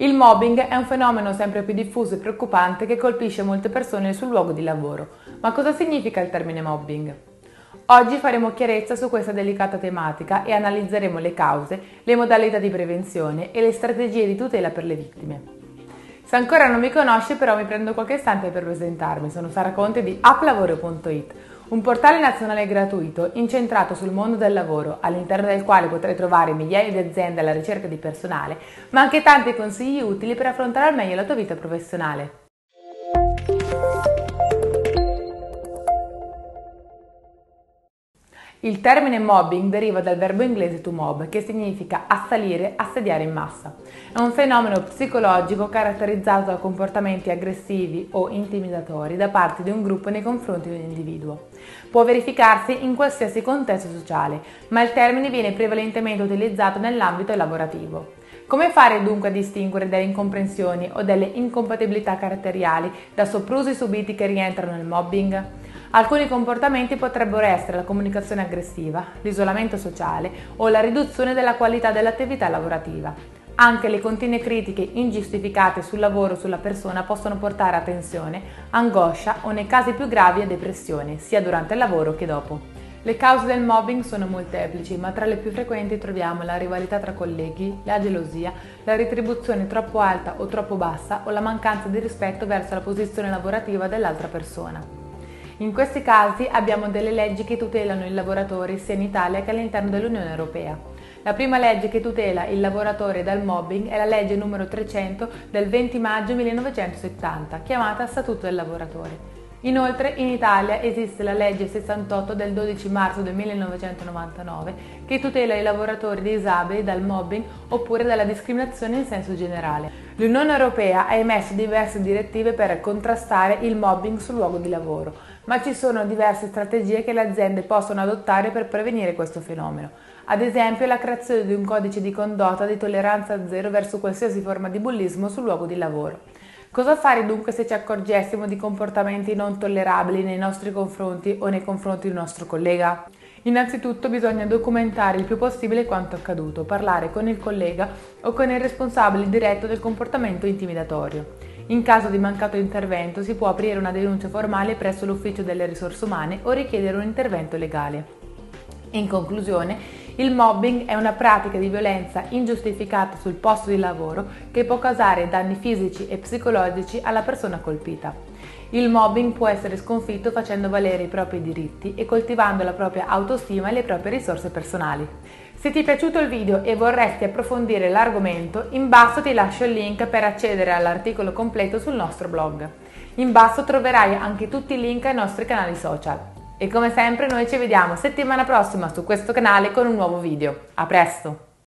Il mobbing è un fenomeno sempre più diffuso e preoccupante che colpisce molte persone sul luogo di lavoro. Ma cosa significa il termine mobbing? Oggi faremo chiarezza su questa delicata tematica e analizzeremo le cause, le modalità di prevenzione e le strategie di tutela per le vittime. Se ancora non mi conosci però mi prendo qualche istante per presentarmi. Sono Sara Conte di applavoro.it, un portale nazionale gratuito incentrato sul mondo del lavoro, all'interno del quale potrai trovare migliaia di aziende alla ricerca di personale, ma anche tanti consigli utili per affrontare al meglio la tua vita professionale. Il termine mobbing deriva dal verbo inglese to mob, che significa assalire, assediare in massa. È un fenomeno psicologico caratterizzato da comportamenti aggressivi o intimidatori da parte di un gruppo nei confronti di un individuo. Può verificarsi in qualsiasi contesto sociale, ma il termine viene prevalentemente utilizzato nell'ambito lavorativo. Come fare dunque a distinguere delle incomprensioni o delle incompatibilità caratteriali da soprusi subiti che rientrano nel mobbing? Alcuni comportamenti potrebbero essere la comunicazione aggressiva, l'isolamento sociale o la riduzione della qualità dell'attività lavorativa. Anche le continue critiche ingiustificate sul lavoro o sulla persona possono portare a tensione, angoscia o nei casi più gravi a depressione, sia durante il lavoro che dopo. Le cause del mobbing sono molteplici, ma tra le più frequenti troviamo la rivalità tra colleghi, la gelosia, la retribuzione troppo alta o troppo bassa o la mancanza di rispetto verso la posizione lavorativa dell'altra persona. In questi casi abbiamo delle leggi che tutelano i lavoratori sia in Italia che all'interno dell'Unione Europea. La prima legge che tutela il lavoratore dal mobbing è la legge numero 300 del 20 maggio 1970, chiamata Statuto del lavoratore. Inoltre in Italia esiste la legge 68 del 12 marzo del 1999 che tutela i lavoratori disabili dal mobbing oppure dalla discriminazione in senso generale. L'Unione Europea ha emesso diverse direttive per contrastare il mobbing sul luogo di lavoro, ma ci sono diverse strategie che le aziende possono adottare per prevenire questo fenomeno. Ad esempio la creazione di un codice di condotta di tolleranza zero verso qualsiasi forma di bullismo sul luogo di lavoro. Cosa fare dunque se ci accorgessimo di comportamenti non tollerabili nei nostri confronti o nei confronti di un nostro collega? Innanzitutto bisogna documentare il più possibile quanto accaduto, parlare con il collega o con il responsabile diretto del comportamento intimidatorio. In caso di mancato intervento si può aprire una denuncia formale presso l'ufficio delle risorse umane o richiedere un intervento legale. In conclusione, il mobbing è una pratica di violenza ingiustificata sul posto di lavoro che può causare danni fisici e psicologici alla persona colpita. Il mobbing può essere sconfitto facendo valere i propri diritti e coltivando la propria autostima e le proprie risorse personali. Se ti è piaciuto il video e vorresti approfondire l'argomento, in basso ti lascio il link per accedere all'articolo completo sul nostro blog. In basso troverai anche tutti i link ai nostri canali social. E come sempre noi ci vediamo settimana prossima su questo canale con un nuovo video. A presto!